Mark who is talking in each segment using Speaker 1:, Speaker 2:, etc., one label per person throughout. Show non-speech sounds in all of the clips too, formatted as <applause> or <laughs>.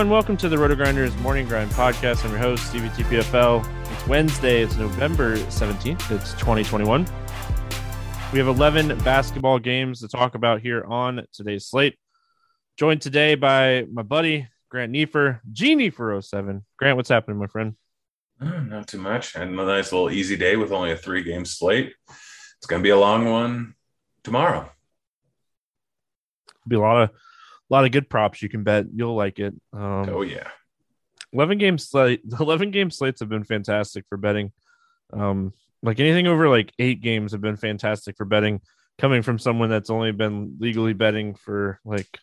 Speaker 1: everyone. Welcome to the RotoGrinders Morning Grind Podcast. I'm your host, Stevie TPFL. It's Wednesday. It's November 17th. It's 2021. We have 11 basketball games to talk about here on today's slate. Joined today by my buddy, Grant Neefer, Genie for 07. Grant, what's happening, my friend?
Speaker 2: Uh, not too much. And a nice little easy day with only a three game slate. It's going to be a long one tomorrow.
Speaker 1: Be a lot of a lot of good props you can bet. You'll like it.
Speaker 2: Um, oh yeah.
Speaker 1: 11 game slate <laughs> 11 game slates have been fantastic for betting um like anything over like eight games have been fantastic for betting coming from someone that's only been legally betting for like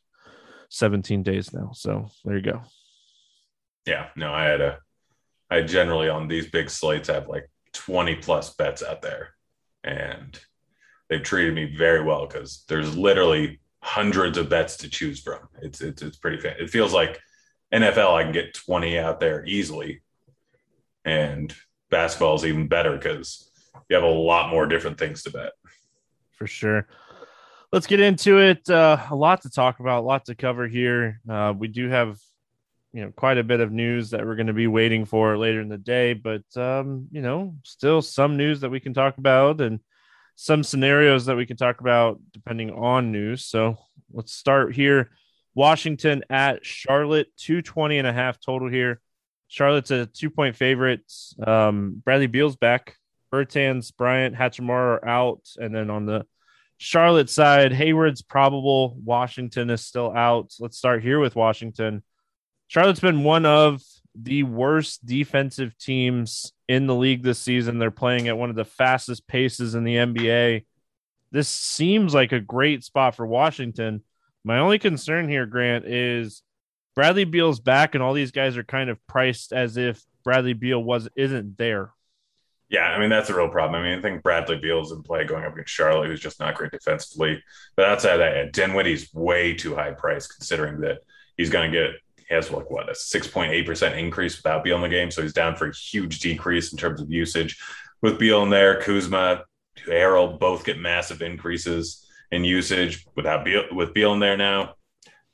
Speaker 1: 17 days now so there you go
Speaker 2: yeah no i had a i generally on these big slates have like 20 plus bets out there and they've treated me very well because there's literally hundreds of bets to choose from. It's it's it's pretty fan. It feels like NFL I can get 20 out there easily. And basketball is even better because you have a lot more different things to bet.
Speaker 1: For sure. Let's get into it. Uh, a lot to talk about, a lot to cover here. Uh, we do have, you know, quite a bit of news that we're going to be waiting for later in the day, but um, you know, still some news that we can talk about and some scenarios that we can talk about depending on news. So let's start here. Washington at Charlotte, 220 and a half total here. Charlotte's a two point favorite. Um, Bradley Beal's back. Bertans, Bryant, Hachimura are out. And then on the Charlotte side, Hayward's probable. Washington is still out. Let's start here with Washington. Charlotte's been one of the worst defensive teams in the league this season. They're playing at one of the fastest paces in the NBA. This seems like a great spot for Washington. My only concern here, Grant, is Bradley Beal's back, and all these guys are kind of priced as if Bradley Beal was isn't there.
Speaker 2: Yeah, I mean that's a real problem. I mean, I think Bradley Beal's in play going up against Charlotte, who's just not great defensively. But outside that, Dinwiddie's way too high priced considering that he's going to get he has like what a 6.8% increase without Beal in the game. So he's down for a huge decrease in terms of usage. With Beal in there, Kuzma, Harrell both get massive increases in usage without Beal with Beal in there now.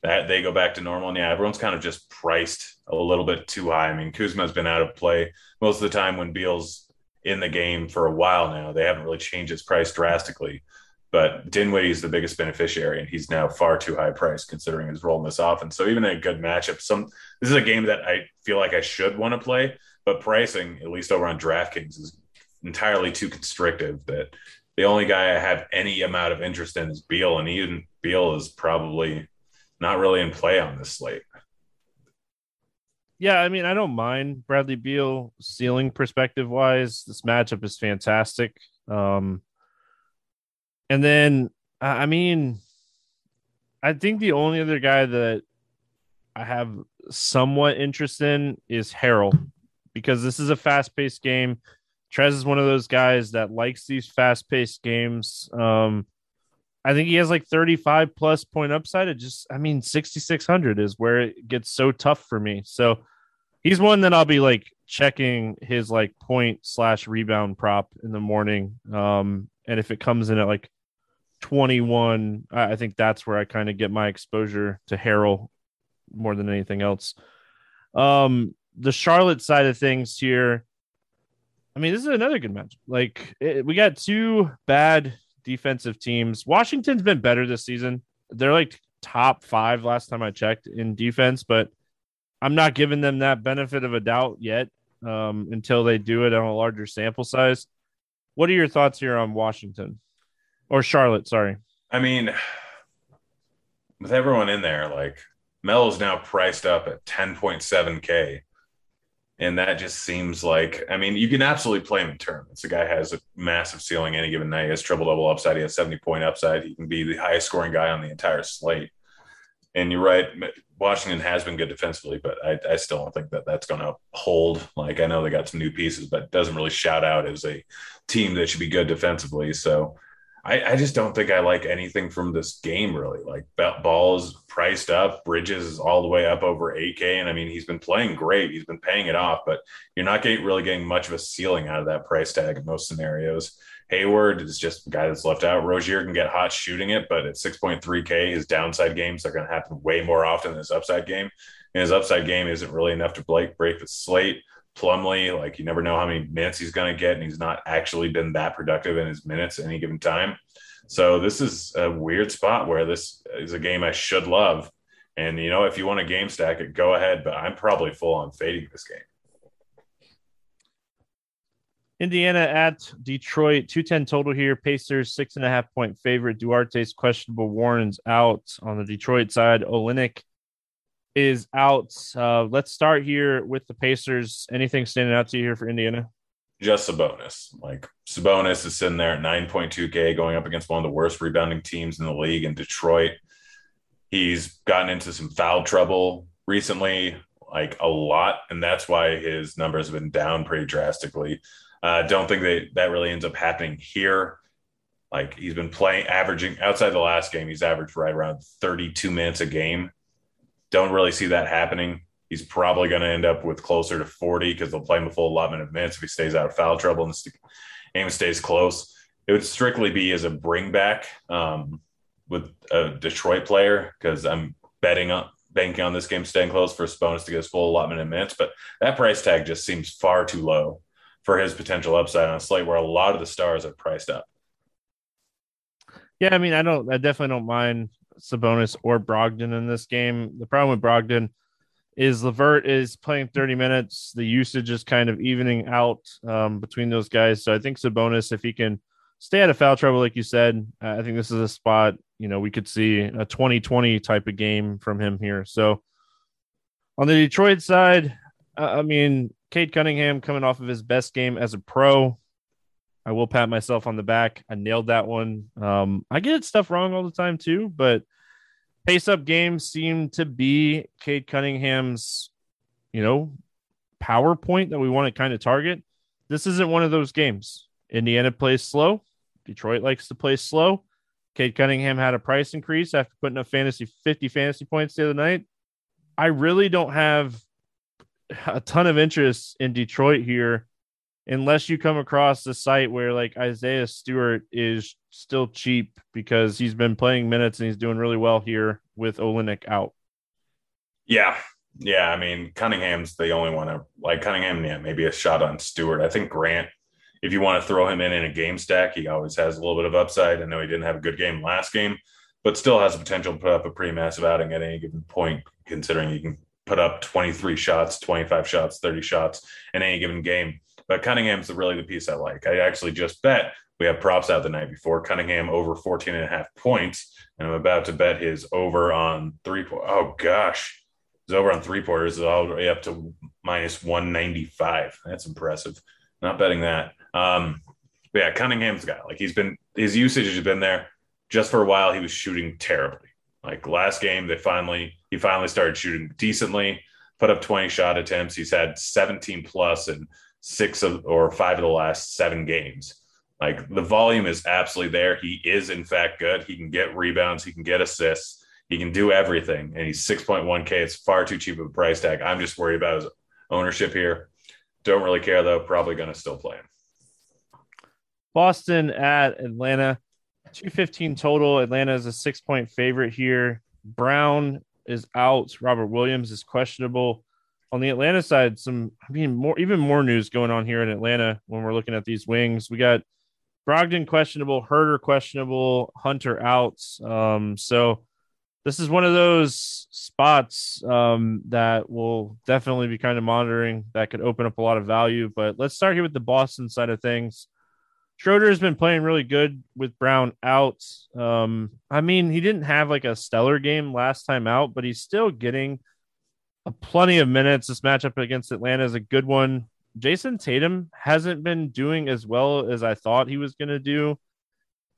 Speaker 2: That they go back to normal. And yeah, everyone's kind of just priced a little bit too high. I mean, Kuzma's been out of play most of the time when Beal's in the game for a while now. They haven't really changed his price drastically. But Dinwiddie is the biggest beneficiary, and he's now far too high priced considering his role in this offense. So even in a good matchup, some this is a game that I feel like I should want to play, but pricing, at least over on DraftKings, is entirely too constrictive. That the only guy I have any amount of interest in is Beal, and even Beal is probably not really in play on this slate.
Speaker 1: Yeah, I mean, I don't mind Bradley Beal ceiling perspective wise. This matchup is fantastic. Um, and then, I mean, I think the only other guy that I have somewhat interest in is Harrell because this is a fast paced game. Trez is one of those guys that likes these fast paced games. Um, I think he has like 35 plus point upside. It just, I mean, 6,600 is where it gets so tough for me. So he's one that I'll be like checking his like point slash rebound prop in the morning. Um, and if it comes in at like 21, I think that's where I kind of get my exposure to Harrell more than anything else. Um, the Charlotte side of things here, I mean, this is another good match. Like, it, we got two bad defensive teams. Washington's been better this season. They're like top five last time I checked in defense, but I'm not giving them that benefit of a doubt yet um, until they do it on a larger sample size. What are your thoughts here on Washington? or Charlotte. Sorry.
Speaker 2: I mean, with everyone in there, like Mel is now priced up at 10.7K. And that just seems like, I mean, you can absolutely play him in tournaments. The guy has a massive ceiling any given night. He has triple double upside. He has 70 point upside. He can be the highest scoring guy on the entire slate. And you're right. Washington has been good defensively, but I, I still don't think that that's going to hold. Like, I know they got some new pieces, but doesn't really shout out as a team that should be good defensively. So I, I just don't think I like anything from this game really. Like ball is priced up, Bridges is all the way up over 8K, and I mean he's been playing great. He's been paying it off, but you're not getting really getting much of a ceiling out of that price tag in most scenarios. Hayward is just a guy that's left out. Rozier can get hot shooting it, but at 6.3K, his downside games are going to happen way more often than his upside game. And his upside game isn't really enough to break break the slate. Plumlee, like you never know how many minutes he's going to get, and he's not actually been that productive in his minutes any given time. So this is a weird spot where this is a game I should love. And you know, if you want a game stack it, go ahead. But I'm probably full on fading this game.
Speaker 1: Indiana at Detroit, 210 total here. Pacers, six and a half point favorite. Duarte's questionable. Warren's out on the Detroit side. Olynyk is out. Uh, let's start here with the Pacers. Anything standing out to you here for Indiana?
Speaker 2: Just Sabonis. Like Sabonis is sitting there at 9.2K going up against one of the worst rebounding teams in the league in Detroit. He's gotten into some foul trouble recently, like a lot, and that's why his numbers have been down pretty drastically. Uh, don't think that that really ends up happening here. Like he's been playing, averaging outside the last game, he's averaged right around 32 minutes a game don't really see that happening. He's probably going to end up with closer to 40 because they'll play him a full allotment of minutes if he stays out of foul trouble and the game stays close. It would strictly be as a bring back um, with a Detroit player because I'm betting on banking on this game staying close for Sabonis to get his full allotment of minutes. But that price tag just seems far too low for his potential upside on a slate where a lot of the stars are priced up.
Speaker 1: Yeah, I mean, I don't, I definitely don't mind Sabonis or Brogdon in this game. The problem with Brogdon is LeVert is playing 30 minutes. The usage is kind of evening out um, between those guys. So I think Sabonis, if he can stay out of foul trouble, like you said, I think this is a spot, you know, we could see a 2020 type of game from him here. So on the Detroit side, I mean, Cade Cunningham coming off of his best game as a pro. I will pat myself on the back. I nailed that one. Um, I get stuff wrong all the time too, but pace up games seem to be Cade Cunningham's, you know, power point that we want to kind of target. This isn't one of those games. Indiana plays slow. Detroit likes to play slow. Cade Cunningham had a price increase after putting up fantasy 50 fantasy points the other night. I really don't have a ton of interest in Detroit here unless you come across a site where like Isaiah Stewart is still cheap because he's been playing minutes and he's doing really well here with Olynyk out.
Speaker 2: Yeah. Yeah. I mean, Cunningham's the only one. I, like Cunningham, yeah, maybe a shot on Stewart. I think Grant, if you want to throw him in in a game stack, he always has a little bit of upside. I know he didn't have a good game last game, but still has the potential to put up a pretty massive outing at any given point, considering he can put up 23 shots, 25 shots, 30 shots in any given game. But Cunningham's really the piece I like. I actually just bet we have props out the night before Cunningham over 14 and a half points. And I'm about to bet his over on three. Oh gosh, his over on three pointers is all the way up to minus 195. That's impressive. Not betting that. Um, but yeah, Cunningham's guy. Like he's been his usage has been there just for a while. He was shooting terribly. Like last game, they finally he finally started shooting decently, put up 20 shot attempts. He's had 17 plus and six of or five of the last seven games. Like the volume is absolutely there. He is in fact good. He can get rebounds. He can get assists. He can do everything. And he's 6.1K. It's far too cheap of a price tag. I'm just worried about his ownership here. Don't really care though. Probably going to still play him.
Speaker 1: Boston at Atlanta. 215 total. Atlanta is a six point favorite here. Brown is out. Robert Williams is questionable on the Atlanta side, some I mean more even more news going on here in Atlanta when we're looking at these wings. We got Brogdon questionable, Huerter questionable, Hunter out. Um, so this is one of those spots um, that will definitely be kind of monitoring that could open up a lot of value. But let's start here with the Boston side of things. Schroeder has been playing really good with Brown out. Um, I mean, he didn't have like a stellar game last time out, but he's still getting a – plenty of minutes. This matchup against Atlanta is a good one. Jayson Tatum hasn't been doing as well as I thought he was going to do.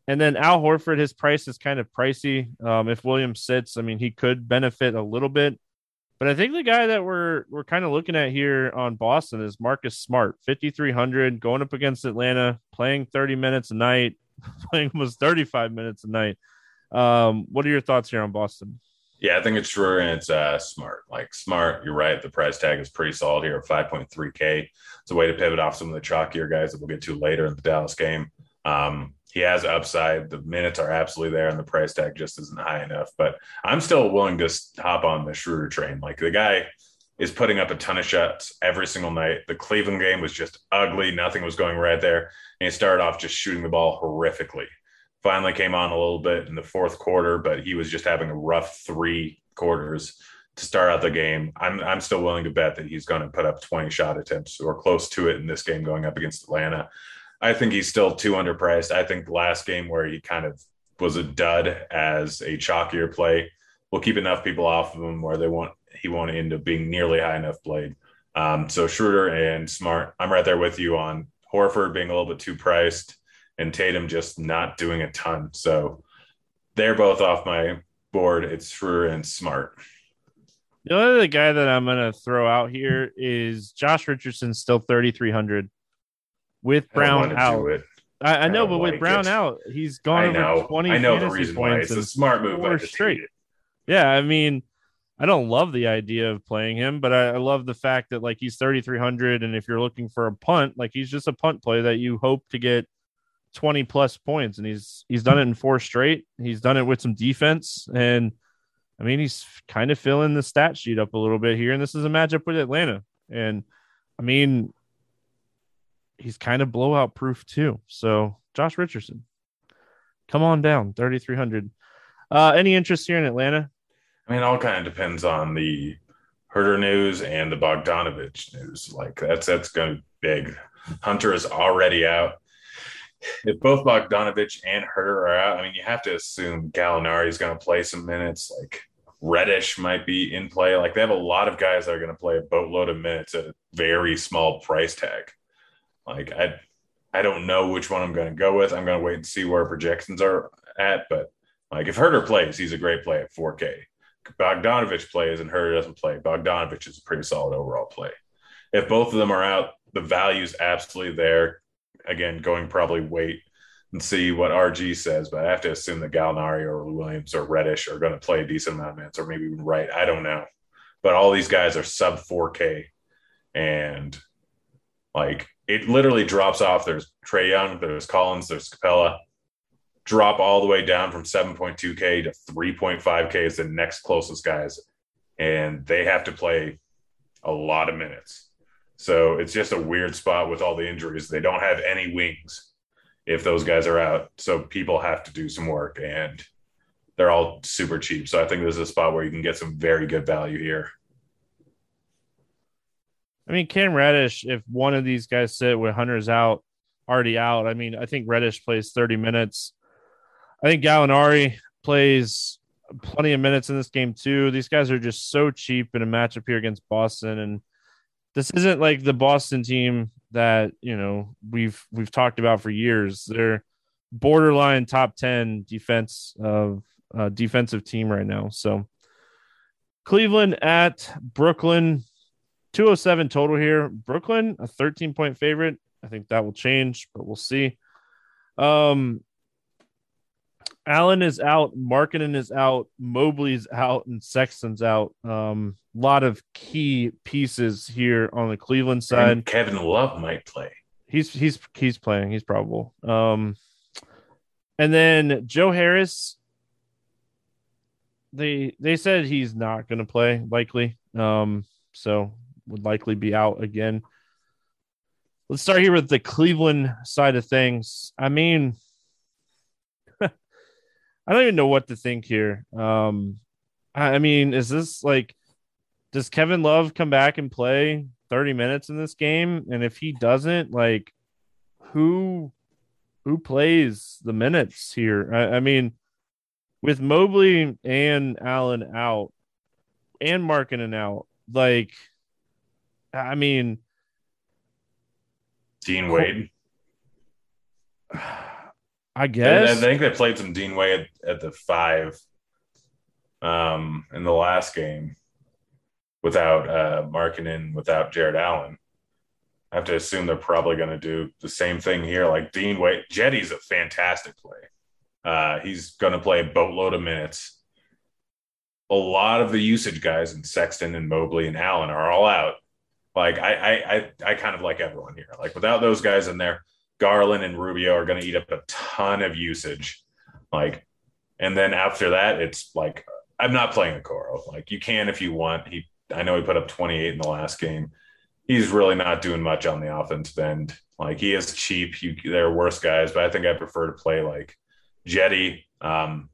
Speaker 1: And then Al Horford, his price is kind of pricey. Um, if Williams sits, I mean, he could benefit a little bit. But I think the guy that we're we're kind of looking at here on Boston is Marcus Smart, 5300, going up against Atlanta, playing 30 minutes a night. <laughs> playing almost 35 minutes a night. Um, what are your thoughts here on Boston?
Speaker 2: Yeah, I think it's true and it's uh, smart. Like smart, you're right. The price tag is pretty solid here at 5.3K. It's a way to pivot off some of the chalkier guys that we'll get to later in the Dallas game. Um, he has upside. The minutes are absolutely there, and the price tag just isn't high enough. But I'm still willing to hop on the Schroeder train. Like the guy is putting up a ton of shots every single night. The Cleveland game was just ugly. Nothing was going right there. And he started off just shooting the ball horrifically. Finally came on a little bit in the fourth quarter, but he was just having a rough three quarters to start out the game. I'm I'm still willing to bet that he's going to put up 20 shot attempts or close to it in this game going up against Atlanta. I think he's still too underpriced. I think last game where he kind of was a dud as a chalkier play will keep enough people off of him where they won't he won't end up being nearly high enough played. Um, so Schroeder and Smart, I'm right there with you on Horford being a little bit too priced and Tatum just not doing a ton. So they're both off my board. It's Schroeder and Smart.
Speaker 1: The other guy that I'm going to throw out here is Josh Richardson, still 3,300 with Brown out. I, I, know, but with Brown it. out, he's gone I know. over 20
Speaker 2: I know the reason why. It's a smart move.
Speaker 1: Straight. Yeah, I mean – I don't love the idea of playing him, but I, I, love the fact that like he's 3,300. And if you're looking for a punt, like he's just a punt play that you hope to get 20 plus points. And he's, he's done it in four straight. He's done it with some defense. And I mean, he's kind of filling the stat sheet up a little bit here. And this is a matchup with Atlanta. And I mean, he's kind of blowout proof too. So Josh Richardson, come on down 3,300. Uh, any interest here in Atlanta?
Speaker 2: I mean, all kind of depends on the Huerter news and the Bogdanovich news. Like that's that's going to be big. Hunter is already out. If both Bogdanovich and Huerter are out, I mean, you have to assume Gallinari is going to play some minutes. Like Reddish might be in play. Like they have a lot of guys that are going to play a boatload of minutes at a very small price tag. Like I, I don't know which one I'm going to go with. I'm going to wait and see where projections are at. But like if Huerter plays, he's a great play at 4K. Bogdanovich plays and Huerter doesn't play, Bogdanovich is a pretty solid overall play. If both of them are out, the value's absolutely there. Again, going probably wait and see what RG says, but I have to assume that Gallinari or Williams or Reddish are going to play a decent amount of minutes, or maybe even right. I don't know. But all these guys are sub 4K, and like it literally drops off. There's Trae Young, there's Collins, there's Capela. drop all the way down from 7.2K to 3.5K is the next closest guys. And they have to play a lot of minutes. So it's just a weird spot with all the injuries. They don't have any wings if those guys are out. So people have to do some work and they're all super cheap. So I think this is a spot where you can get some very good value here.
Speaker 1: I mean, Cam Reddish, if one of these guys sit with Hunter's out, already out, I mean, I think Reddish plays 30 minutes. I think Gallinari plays plenty of minutes in this game too. These guys are just so cheap in a matchup here against Boston, and this isn't like the Boston team that you know we've we've talked about for years. They're borderline top ten defense of uh, defensive team right now. So Cleveland at Brooklyn, two hundred seven total here. Brooklyn a thirteen point favorite. I think that will change, but we'll see. Um, Allen is out, Markkanen is out, Mobley's out, and Sexton's out. A um, lot of key pieces here on the Cleveland side. And
Speaker 2: Kevin Love might play.
Speaker 1: He's he's he's playing. He's probable. Um, and then Joe Harris. They they said he's not going to play likely. Um, so would likely be out again. Let's start here with the Cleveland side of things. I mean <laughs> I don't even know what to think here. Um, I, mean, is this like, does Kevin Love come back and play 30 minutes in this game? And if he doesn't, like, who who plays the minutes here? I, I mean, with Mobley and Allen out and Markkanen out, like, I mean,
Speaker 2: Dean Wade. <sighs>
Speaker 1: I guess.
Speaker 2: I think they played some Dean Wade at, at the five um, in the last game without uh, Markkanen, without Jarrett Allen. I have to assume they're probably going to do the same thing here. Like Dean Wade, Cedi's a fantastic play. Uh, he's going to play a boatload of minutes. A lot of the usage guys and Sexton and Mobley and Allen are all out. Like I, I, I, I kind of like everyone here. Like without those guys in there, Garland and Rubio are going to eat up a ton of usage. Like, and then after that, it's like I'm not playing Okoro. Like you can if you want. He, I know he put up 28 in the last game. He's really not doing much on the offensive end. Like he is cheap. You, there are worse guys, but I think I prefer to play like Cedi, um,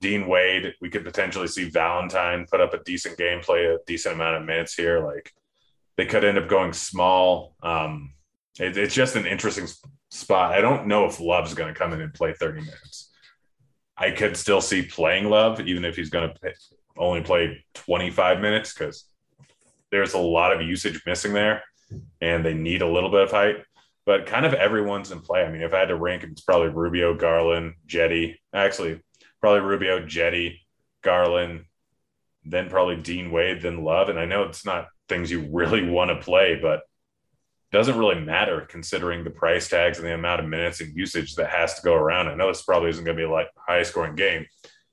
Speaker 2: Dean Wade. We could potentially see Valentine put up a decent game, play a decent amount of minutes here. Like they could end up going small. Um, it, it's just an interesting spot. I don't know if Love's going to come in and play 30 minutes. I could still see playing Love, even if he's going to only play 25 minutes, because there's a lot of usage missing there and they need a little bit of height. But kind of everyone's in play. I mean, if I had to rank it's probably Rubio, Garland, Cedi. Actually, probably Rubio, Cedi, Garland, then probably Dean Wade, then Love. And I know it's not things you really want to play, but doesn't really matter considering the price tags and the amount of minutes and usage that has to go around. I know this probably isn't going to be a like high scoring game,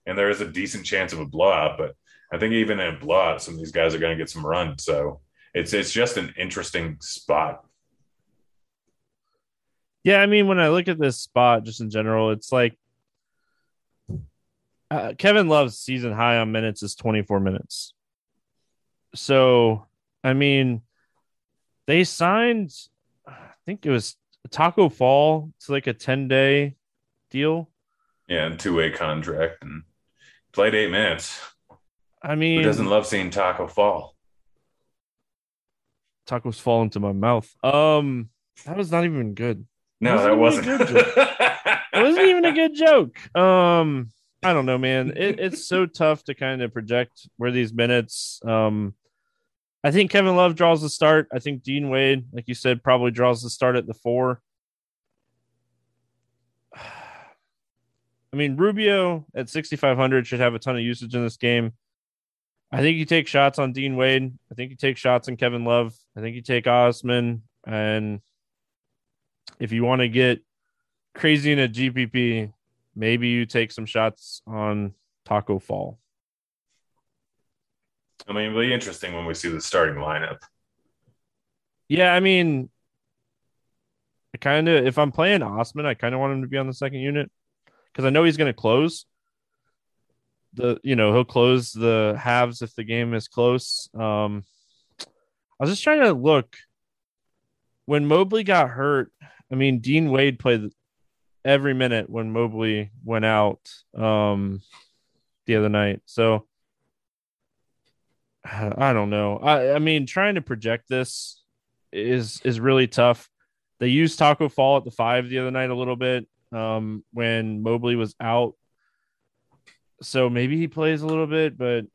Speaker 2: and there is a decent chance of a blowout, but I think even in a blowout, some of these guys are going to get some run. So it's it's just an interesting spot.
Speaker 1: Yeah, I mean, when I look at this spot, just in general, it's like uh, Kevin Love's season high on minutes is 24 minutes. So, I mean, they signed, I think it was Taco Fall to like a 10 day deal.
Speaker 2: Yeah, and two way contract and played eight minutes.
Speaker 1: I mean,
Speaker 2: Who doesn't love seeing Taco Fall?
Speaker 1: Tacos fall into my mouth. Um, that was not even good.
Speaker 2: No, that wasn't.
Speaker 1: It wasn't even a good joke. Um, I don't know, man. It, <laughs> it's so tough to kind of project where these minutes. Um, I think Kevin Love draws the start. I think Dean Wade, like you said, probably draws the start at the four. <sighs> I mean, Rubio at 6,500 should have a ton of usage in this game. I think you take shots on Dean Wade. I think you take shots on Kevin Love. I think you take Osman. And if you want to get crazy in a GPP, maybe you take some shots on Taco Fall.
Speaker 2: I mean, it'll be interesting when we see the starting lineup.
Speaker 1: Yeah, I mean, I kind of if I'm playing Osman, I kind of want him to be on the second unit because I know he's going to close. The you know he'll close the halves if the game is close. Um, I was just trying to look when Mobley got hurt. I mean, Dean Wade played every minute when Mobley went out um, the other night. So <sighs> I don't know. I, I mean, trying to project this is is really tough. They used Taco Fall at the five the other night a little bit um, when Mobley was out. So maybe he plays a little bit, but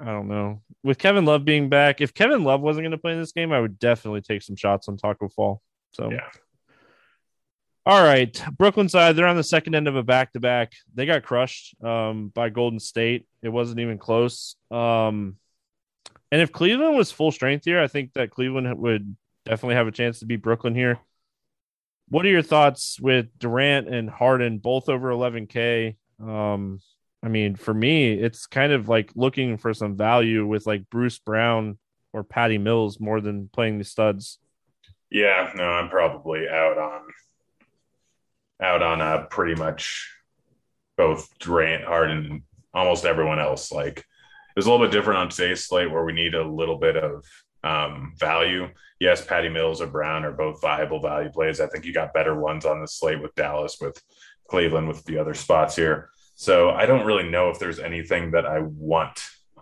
Speaker 1: I don't know. With Kevin Love being back, if Kevin Love wasn't going to play in this game, I would definitely take some shots on Taco Fall. So
Speaker 2: Yeah.
Speaker 1: All right, Brooklyn side, they're on the second end of a back to back. They got crushed um, by Golden State. It wasn't even close. Um, and if Cleveland was full strength here, I think that Cleveland would definitely have a chance to beat Brooklyn here. What are your thoughts with Durant and Harden both over 11K? Um, I mean, for me, it's kind of like looking for some value with like Bruce Brown or Patty Mills more than playing the studs.
Speaker 2: Yeah, no, I'm probably out on out on uh, pretty much both Durant, Harden, and almost everyone else. Like it's a little bit different on today's slate where we need a little bit of um, value. Yes, Patty Mills or Brown are both viable value plays. I think you got better ones on the slate with Dallas, with Cleveland, with the other spots here. So I don't really know if there's anything that I want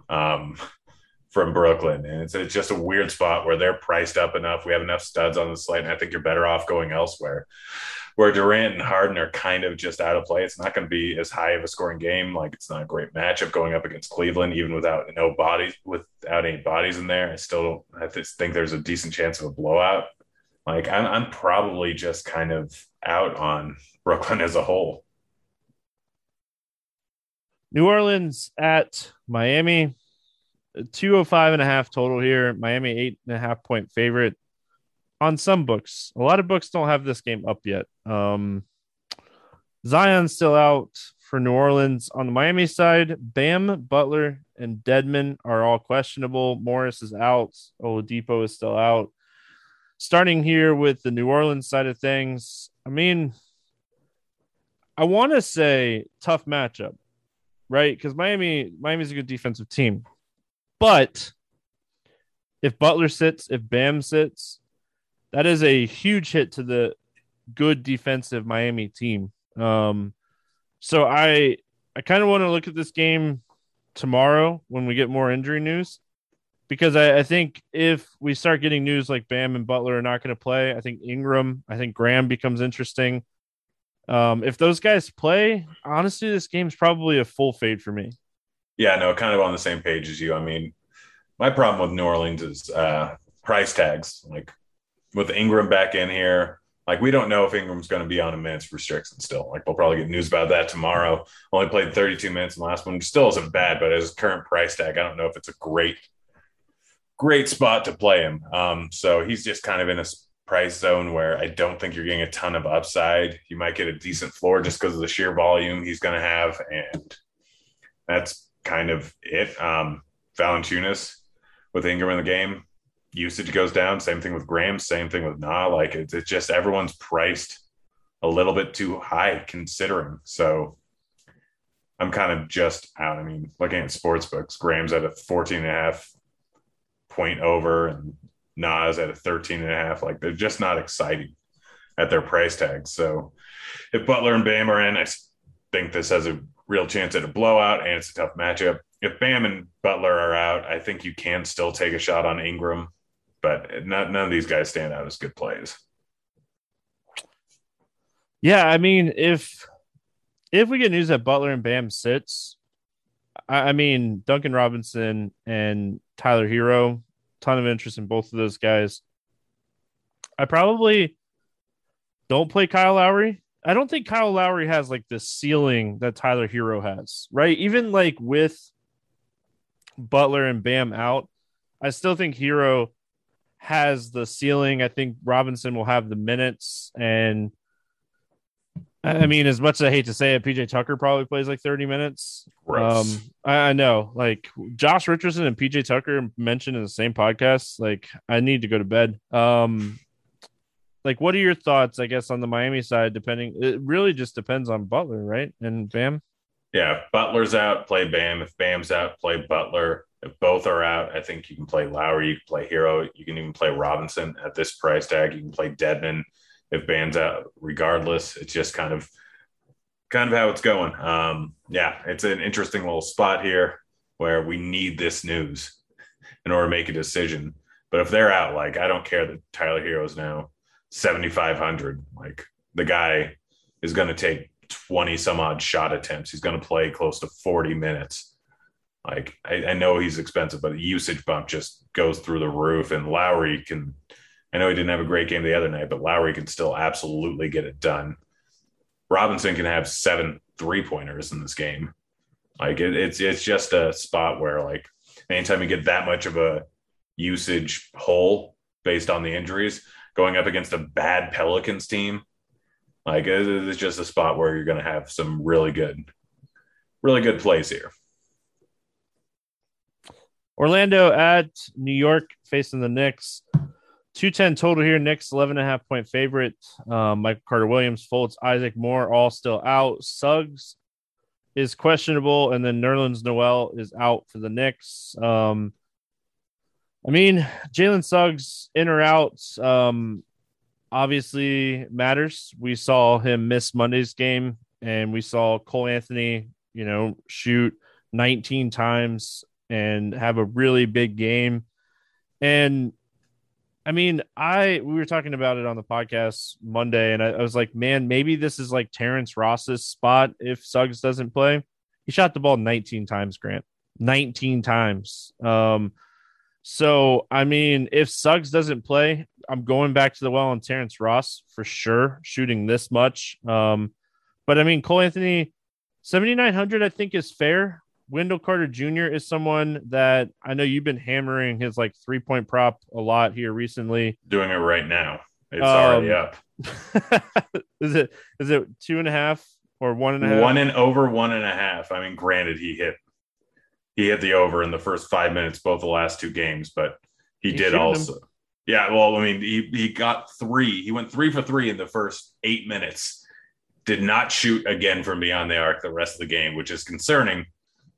Speaker 2: um, from Brooklyn, and it's, it's just a weird spot where they're priced up enough. We have enough studs on the slate, and I think you're better off going elsewhere. Where Durant and Harden are kind of just out of play. It's not going to be as high of a scoring game. Like it's not a great matchup going up against Cleveland, even without no bodies, without any bodies in there. I still I think there's a decent chance of a blowout. Like I'm, I'm probably just kind of out on Brooklyn as a whole.
Speaker 1: New Orleans at Miami, 205 and a half total here. Miami, eight and a half point favorite. on some books. A lot of books don't have this game up yet. Um, Zion's still out for New Orleans. On the Miami side, Bam, Butler, and Dedmon are all questionable. Morris is out. Oladipo is still out. Starting here with the New Orleans side of things, I mean, I want to say tough matchup, right? Because Miami, Miami's a good defensive team, but if Butler sits, if Bam sits, that is a huge hit to the good defensive Miami team. Um, so I I kind of want to look at this game tomorrow when we get more injury news because I, I, think if we start getting news like Bam and Butler are not going to play, I think Ingram, I think Graham becomes interesting. Um, if those guys play, honestly, this game's probably a full fade for me.
Speaker 2: Yeah, no, kind of on the same page as you. I mean, my problem with New Orleans is uh, price tags. Like with Ingram back in here, like we don't know if Ingram's going to be on a minutes restriction still. Like we'll probably get news about that tomorrow. Only played 32 minutes in the last one. Still isn't bad, but as current price tag, I don't know if it's a great, great spot to play him. Um, so he's just kind of in a price zone where I don't think you're getting a ton of upside. You might get a decent floor just because of the sheer volume he's going to have, and that's kind of it. Um, Valanciunas with Ingram in the game, usage goes down. Same thing with Graham. Same thing with Na. Like it's, it's just everyone's priced a little bit too high considering. So I'm kind of just out. I mean, looking at sports books, Graham's at a 14 and a half point over and Nas at a 13 and a half. Like they're just not exciting at their price tags. So if Butler and Bam are in, I think this has a real chance at a blowout and it's a tough matchup. If Bam and Butler are out, I think you can still take a shot on Ingram but not, none of these guys stand out as good plays.
Speaker 1: Yeah, I mean, if if we get news that Butler and Bam sits, I, I mean Duncan Robinson and Tyler Herro, ton of interest in both of those guys. I probably don't play Kyle Lowry. I don't think Kyle Lowry has like the ceiling that Tyler Herro has, right? Even like with Butler and Bam out, I still think Herro has the ceiling. I think Robinson will have the minutes. And I mean, as much as I hate to say it, PJ Tucker probably plays like 30 minutes. Um, I, I, know, like Josh Richardson and PJ Tucker mentioned in the same podcast. Like, I need to go to bed. Um, like, what are your thoughts, I guess, on the Miami side? Depending, it really just depends on Butler, right? And Bam.
Speaker 2: Yeah, Butler's out, play Bam. If Bam's out, play Butler. If both are out, I think you can play Lowry, you can play Herro you can even play Robinson at this price tag. You can play Dedmon if Bam's out. Regardless, it's just kind of kind of how it's going. Um, yeah, it's an interesting little spot here where we need this news in order to make a decision. But if they're out, like I don't care that Tyler Herro is now seventy five hundred. Like the guy is going to take twenty some odd shot attempts. He's going to play close to forty minutes like I, I, know he's expensive, but the usage bump just goes through the roof. And Lowry can, I know he didn't have a great game the other night, but Lowry can still absolutely get it done. Robinson can have seven three pointers in this game. Like it, it's it's just a spot where like anytime you get that much of a usage hole based on the injuries, going up against a bad Pelicans team, like it's just a spot where you're going to have some really good, really good plays here.
Speaker 1: Orlando at New York facing the Knicks. 210 total here. Knicks 11 and a half point favorite. Um, Michael Carter Williams, Fultz, Isaac Moore all still out. Suggs is questionable, and then Nerlens Noel is out for the Knicks. Um, I mean, Jalen Suggs in or out um, obviously matters. We saw him miss Monday's game, and we saw Cole Anthony, you know, shoot 19 times and have a really big game. And I mean, I we were talking about it on the podcast Monday, and I, I, was like, man, maybe this is like Terrence Ross's spot if Suggs doesn't play. He shot the ball 19 times, Grant. 19 times. Um, so I mean, if Suggs doesn't play, I'm going back to the well on Terrence Ross for sure, shooting this much. Um, but I mean, Cole Anthony, 7,900, I think is fair Wendell Carter Jr. is someone that I know you've been hammering his like three point prop a lot here recently.
Speaker 2: Doing it right now. It's um, already up. <laughs>
Speaker 1: is it is it two and a half or one and a half?
Speaker 2: One and over one and a half. I mean, granted, he hit he hit the over in the first five minutes, both the last two games, but he, he did also. Him. Yeah, well, I mean, he he got three. He went three for three in the first eight minutes. Did not shoot again from beyond the arc the rest of the game, which is concerning.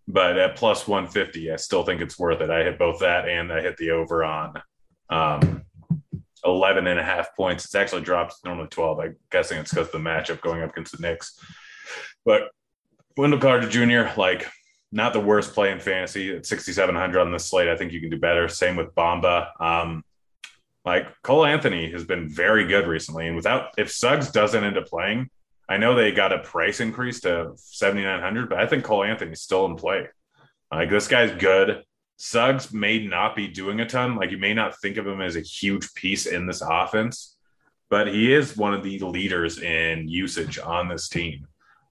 Speaker 2: But at plus 150, I still think it's worth it. I hit both that and I hit the over on um, 11 and a half points. It's actually dropped normally 12. I'm guessing it's because of the matchup going up against the Knicks. But Wendell Carter Jr., like, not the worst play in fantasy at 6,700 on this slate. I think you can do better. Same with Bamba. Um, like Cole Anthony has been very good recently. And without, if Suggs doesn't end up playing, I know they got a price increase to 7,900, but I think Cole Anthony's still in play. Like this guy's good. Suggs may not be doing a ton. Like you may not think of him as a huge piece in this offense, but he is one of the leaders in usage on this team.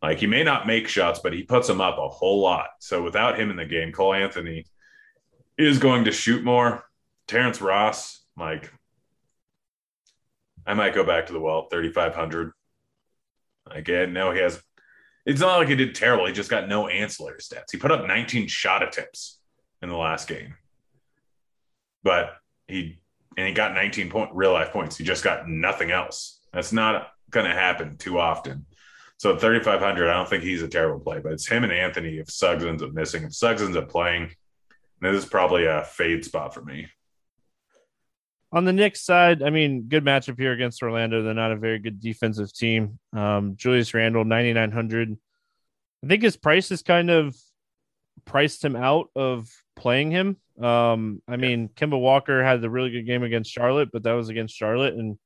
Speaker 2: Like he may not make shots, but he puts them up a whole lot. So without him in the game, Cole Anthony is going to shoot more. Terrence Ross, like I might go back to the well, 3,500. Again, no, he has. It's not like he did terrible. He just got no ancillary stats. He put up 19 shot attempts in the last game, but he and he got 19 point real life points. He just got nothing else. That's not going to happen too often. So at 3,500, I don't think he's a terrible play, but it's him and Anthony if Suggs ends up missing. If Suggs ends up playing, this is probably a fade spot for me.
Speaker 1: On the Knicks side, I mean, good matchup here against Orlando. They're not a very good defensive team. Um, Julius Randle, 9,900. I think his price has kind of priced him out of playing him. Um, I mean, Kemba Walker had a really good game against Charlotte, but that was against Charlotte. And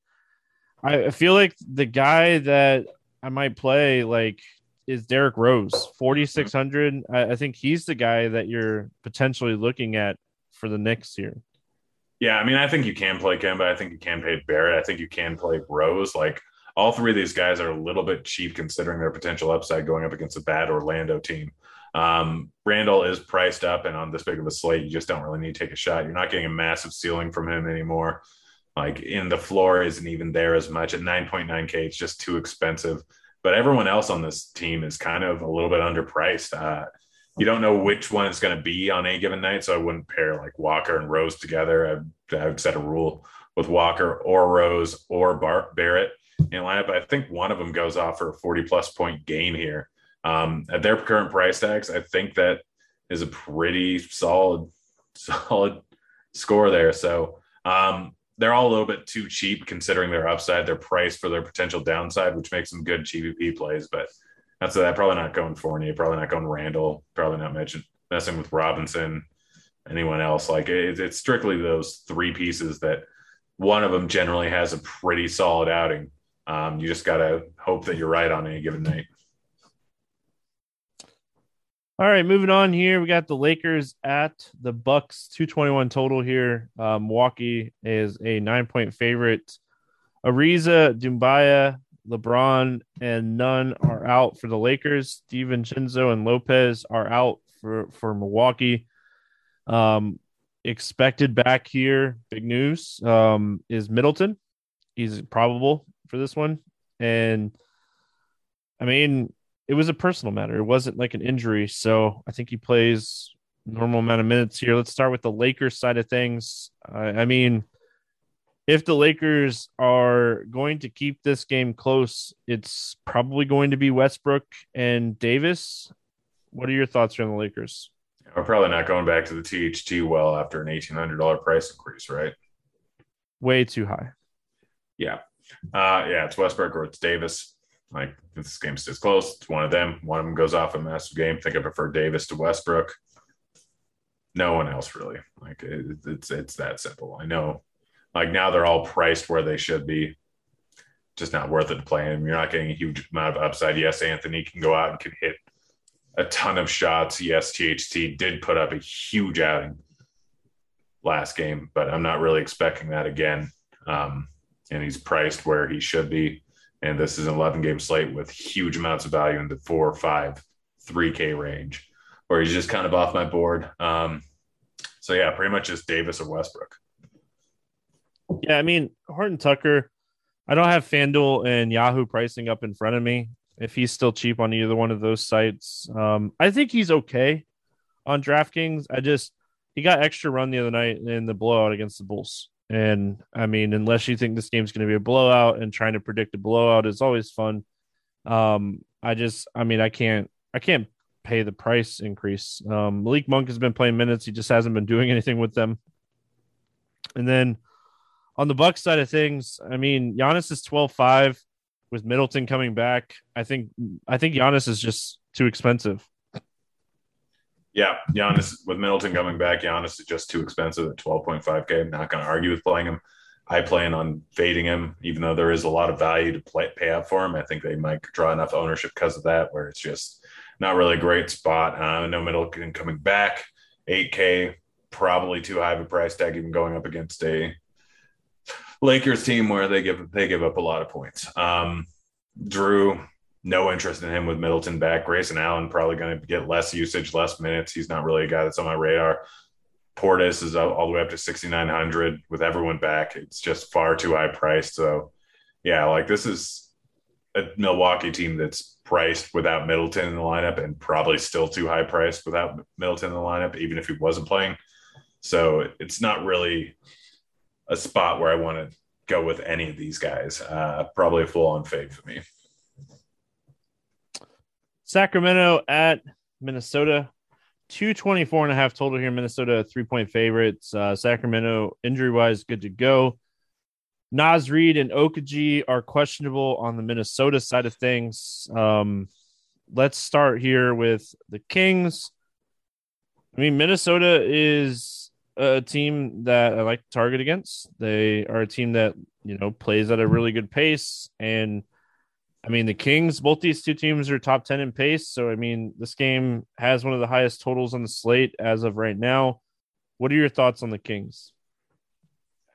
Speaker 1: I feel like the guy that I might play, like, is Derrick Rose, 4,600. I, I think he's the guy that you're potentially looking at for the Knicks here.
Speaker 2: Yeah, I mean, I think you can play Kemba. I think you can play Barrett. I think you can play Rose. Like all three of these guys are a little bit cheap considering their potential upside going up against a bad Orlando team. Um, Randle is priced up, and on this big of a slate, you just don't really need to take a shot. You're not getting a massive ceiling from him anymore. Like in the floor isn't even there as much at 9.9k. It's just too expensive. But everyone else on this team is kind of a little bit underpriced. Uh, you don't know which one it's going to be on a given night. So I wouldn't pair like Walker and Rose together. I, I set a rule with Walker or Rose or Bar- Barrett in lineup. I think one of them goes off for a 40 plus point game here. Um, at their current price tags, I think that is a pretty solid, <laughs> solid score there. So um, they're all a little bit too cheap considering their upside, their price for their potential downside, which makes them good GPP plays. But that's that. Probably not going Fournier. Probably not going Randle. Probably not mention, messing with Robinson. Anyone else? Like it, it's strictly those three pieces that one of them generally has a pretty solid outing. Um, you just got to hope that you're right on any given night.
Speaker 1: All right, moving on here. We got the Lakers at the Bucks, 221 total here. Um, Milwaukee is a nine point favorite. Ariza, Doumbouya, LeBron and Nunn are out for the Lakers. DiVincenzo and Lopez are out for, for Milwaukee. Um, expected back here, big news, um, is Middleton. He's probable for this one. And I mean, it was a personal matter. It wasn't like an injury. So I think he plays normal amount of minutes here. Let's start with the Lakers side of things. I, I mean, if the Lakers are going to keep this game close, it's probably going to be Westbrook and Davis. What are your thoughts on the Lakers?
Speaker 2: We're probably not going back to the THT well after an $1,800 price increase, right?
Speaker 1: Way too high.
Speaker 2: Yeah. Uh, yeah, it's Westbrook or it's Davis. Like, this game stays close, it's one of them. One of them goes off a massive game. Think I prefer Davis to Westbrook. No one else really. Like, it, it's it's that simple. I know like now they're all priced where they should be. Just not worth it to play him. You're not getting a huge amount of upside. Yes, Anthony can go out and can hit a ton of shots. Yes, THT did put up a huge outing last game, but I'm not really expecting that again. Um, and he's priced where he should be. And this is an 11 game slate with huge amounts of value in the four, five, 3K range. or he's just kind of off my board. Um, so yeah, pretty much just Davis or Westbrook.
Speaker 1: Yeah, I mean Horton Tucker. I don't have FanDuel and Yahoo pricing up in front of me. If he's still cheap on either one of those sites, um, I think he's okay on DraftKings. I just he got extra run the other night in the blowout against the Bulls. And I mean, unless you think this game's going to be a blowout and trying to predict a blowout is always fun. Um, I just, I mean, I can't, I can't pay the price increase. Um, Malik Monk has been playing minutes. He just hasn't been doing <laughs> anything with them. And then on the Buck side of things, I mean, Giannis is 12-5 with Middleton coming back. I think, I think Giannis is just too expensive.
Speaker 2: Yeah, Giannis with Middleton coming back, Giannis is just too expensive at 12.5K. I'm not going to argue with playing him. I plan on fading him, even though there is a lot of value to play, pay up for him. I think they might draw enough ownership because of that, where it's just not really a great spot. Uh, no Middleton coming back, 8K, probably too high of a price tag, even going up against a Lakers team where they give they give up a lot of points. Um, Jrue, no interest in him with Middleton back. Grayson Allen probably going to get less usage, less minutes. He's not really a guy that's on my radar. Portis is all the way up to 6,900 with everyone back. It's just far too high priced. So, yeah, like this is a Milwaukee team that's priced without Middleton in the lineup and probably still too high priced without Middleton in the lineup, even if he wasn't playing. So, it's not really a spot where I want to go with any of these guys. Uh, probably a full on fade for me.
Speaker 1: Sacramento at Minnesota. 224 and a half total here. Minnesota, three point favorites. Uh, Sacramento, injury wise, good to go. Naz Reid and Okogie are questionable on the Minnesota side of things. Um, let's start here with the Kings. I mean, Minnesota is a team that I like to target against. They are a team that, you know, plays at a really good pace and I mean, the Kings, both these two teams are top 10 in pace. So, I mean, this game has one of the highest totals on the slate as of right now. What are your thoughts on the Kings?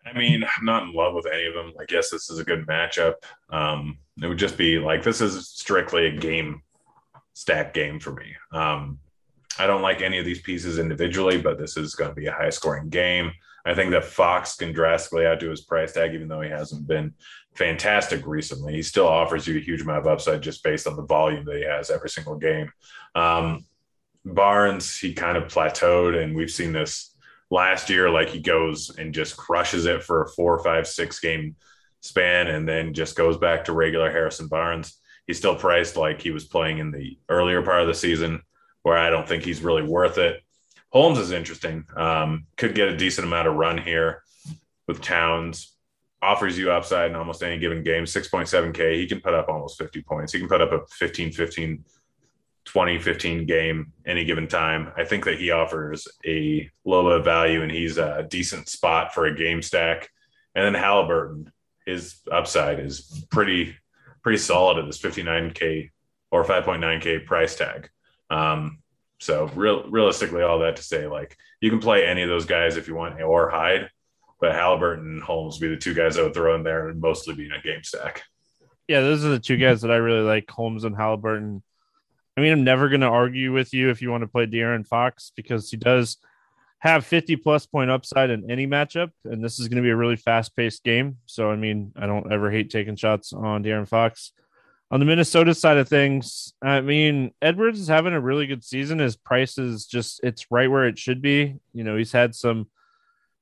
Speaker 2: I mean, I'm not in love with any of them. I guess this is a good matchup. Um, it would just be like this is strictly a game stack game for me. Um, I don't like any of these pieces individually, but this is going to be a high scoring game. I think that Fox can drastically outdo his price tag, even though he hasn't been fantastic recently. He still offers you a huge amount of upside just based on the volume that he has every single game. Um, Barnes, he kind of plateaued, and we've seen this last year. Like he goes and just crushes it for a four, five, six game span, and then just goes back to regular Harrison Barnes. He's still priced like he was playing in the earlier part of the season, where I don't think he's really worth it. Holmes is interesting. Um, could get a decent amount of run here with Towns. Offers you upside in almost any given game. 6.7K. He can put up almost 50 points. He can put up a 15, 15, 20, 15 game any given time. I think that he offers a little bit of value and he's a decent spot for a game stack. And then Haliburton, his upside is pretty, pretty solid at this 59K or 5.9K price tag. Um, so real, realistically, all that to say, like you can play any of those guys if you want, or Hield, but Haliburton and Holmes be the two guys I would throw in there, and mostly be in a game stack.
Speaker 1: Yeah, those are the two guys that I really like, Holmes and Haliburton. I mean, I'm never going to argue with you if you want to play De'Aaron Fox because he does have 50 plus point upside in any matchup, and this is going to be a really fast paced game. So, I mean, I don't ever hate taking shots on De'Aaron Fox. On the Minnesota side of things, I mean, Edwards is having a really good season. His price is just, it's right where it should be. You know, he's had some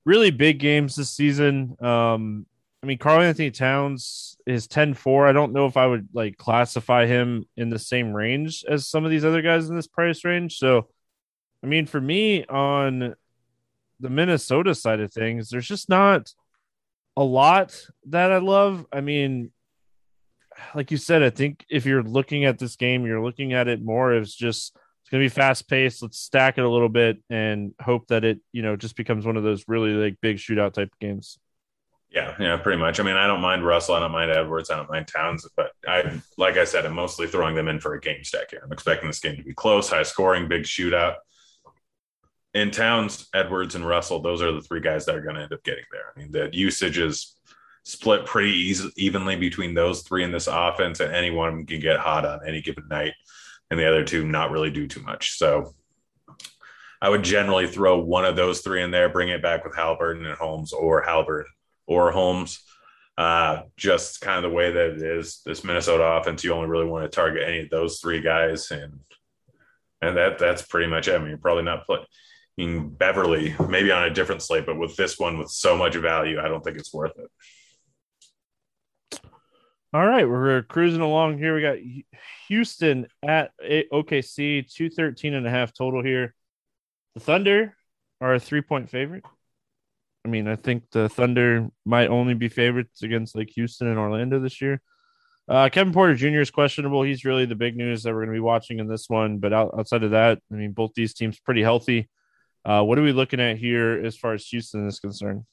Speaker 1: really big games this season. Um, I mean, Karl-Anthony Towns is 10 4. I don't know if I would like classify him in the same range as some of these other guys in this price range. So, I mean, for me on the Minnesota side of things, there's just not a lot that I love. I mean, like you said, I think if you're looking at this game, you're looking at it more as just going to be fast paced. Let's stack it a little bit and hope that it, you know, just becomes one of those really like big shootout type games.
Speaker 2: Yeah, yeah, pretty much. I mean, I don't mind Russell, I don't mind Edwards, I don't mind Towns, but I, like I said, I'm mostly throwing them in for a game stack here. I'm expecting this game to be close, high scoring, big shootout. In Towns, Edwards, and Russell, those are the three guys that are going to end up getting there. I mean, the usage is split pretty easy, evenly between those three in this offense, and any one of them can get hot on any given night, and the other two not really do too much. So I would generally throw one of those three in there, bring it back with Haliburton and Holmes or Haliburton or Holmes. Uh, just kind of the way that it is. This Minnesota offense, you only really want to target any of those three guys, and and that that's pretty much it. I mean, you're probably not playing Beverly, maybe on a different slate, but with this one with so much value, I don't think it's worth it.
Speaker 1: All right, we're cruising along here. We got Houston at OKC, 213 and a half total here. The Thunder are a three point favorite. I mean, I think the Thunder might only be favorites against like Houston and Orlando this year. Uh, Kevin Porter Jr. is questionable. He's really the big news that we're going to be watching in this one. But out, outside of that, I mean, both these teams pretty healthy. Uh, what are we looking at here as far as Houston is concerned?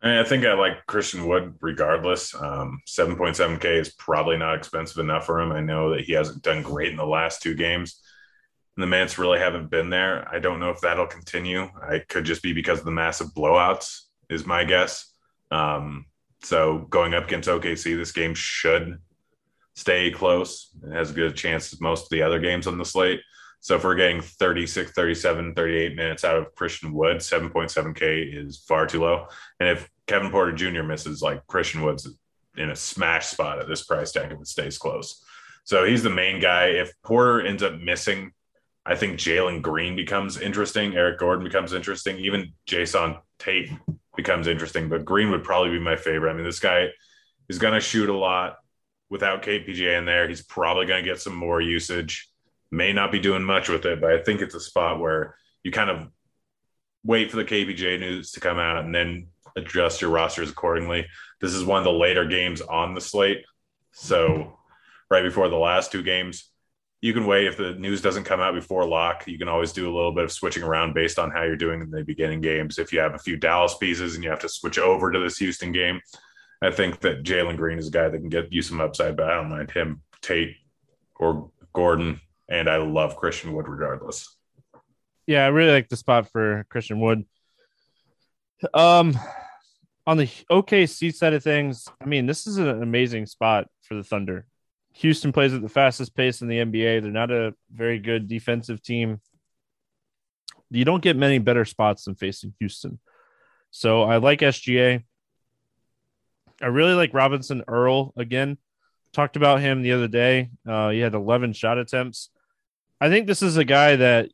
Speaker 2: I think I like Christian Wood regardless. Um, 7.7K is probably not expensive enough for him. I know that he hasn't done great in the last two games. And the Mets really haven't been there. I don't know if that'll continue. I could just be because of the massive blowouts, is my guess. Um, so going up against OKC, this game should stay close. It has a good chance as most of the other games on the slate. So if we're getting 36, 37, 38 minutes out of Christian Wood, 7.7K is far too low. And if Kevin Porter Jr. misses, like Christian Wood's in a smash spot at this price tag if it stays close. So he's the main guy. If Porter ends up missing, I think Jalen Green becomes interesting. Eric Gordon becomes interesting. Even Jae'Sean Tate becomes interesting. But Green would probably be my favorite. I mean, this guy is going to shoot a lot without KPJ in there. He's probably going to get some more usage may not be doing much with it, but I think it's a spot where you kind of wait for the KPJ news to come out and then adjust your rosters accordingly. This is one of the later games on the slate. So, right before the last two games, you can wait if the news doesn't come out before lock. You can always do a little bit of switching around based on how you're doing in the beginning games. If you have a few Dallas pieces and you have to switch over to this Houston game, I think that Jalen Green is a guy that can get you some upside, but I don't mind him, Tate, or Gordon and I love Christian Wood regardless.
Speaker 1: Yeah, I really like the spot for Christian Wood. Um, on the OKC side of things, I mean, this is an amazing spot for the Thunder. Houston plays at the fastest pace in the NBA. They're not a very good defensive team. You don't get many better spots than facing Houston. So I like SGA. I really like Robinson Earl again. Talked about him the other day. Uh, he had 11 shot attempts. I think this is a guy that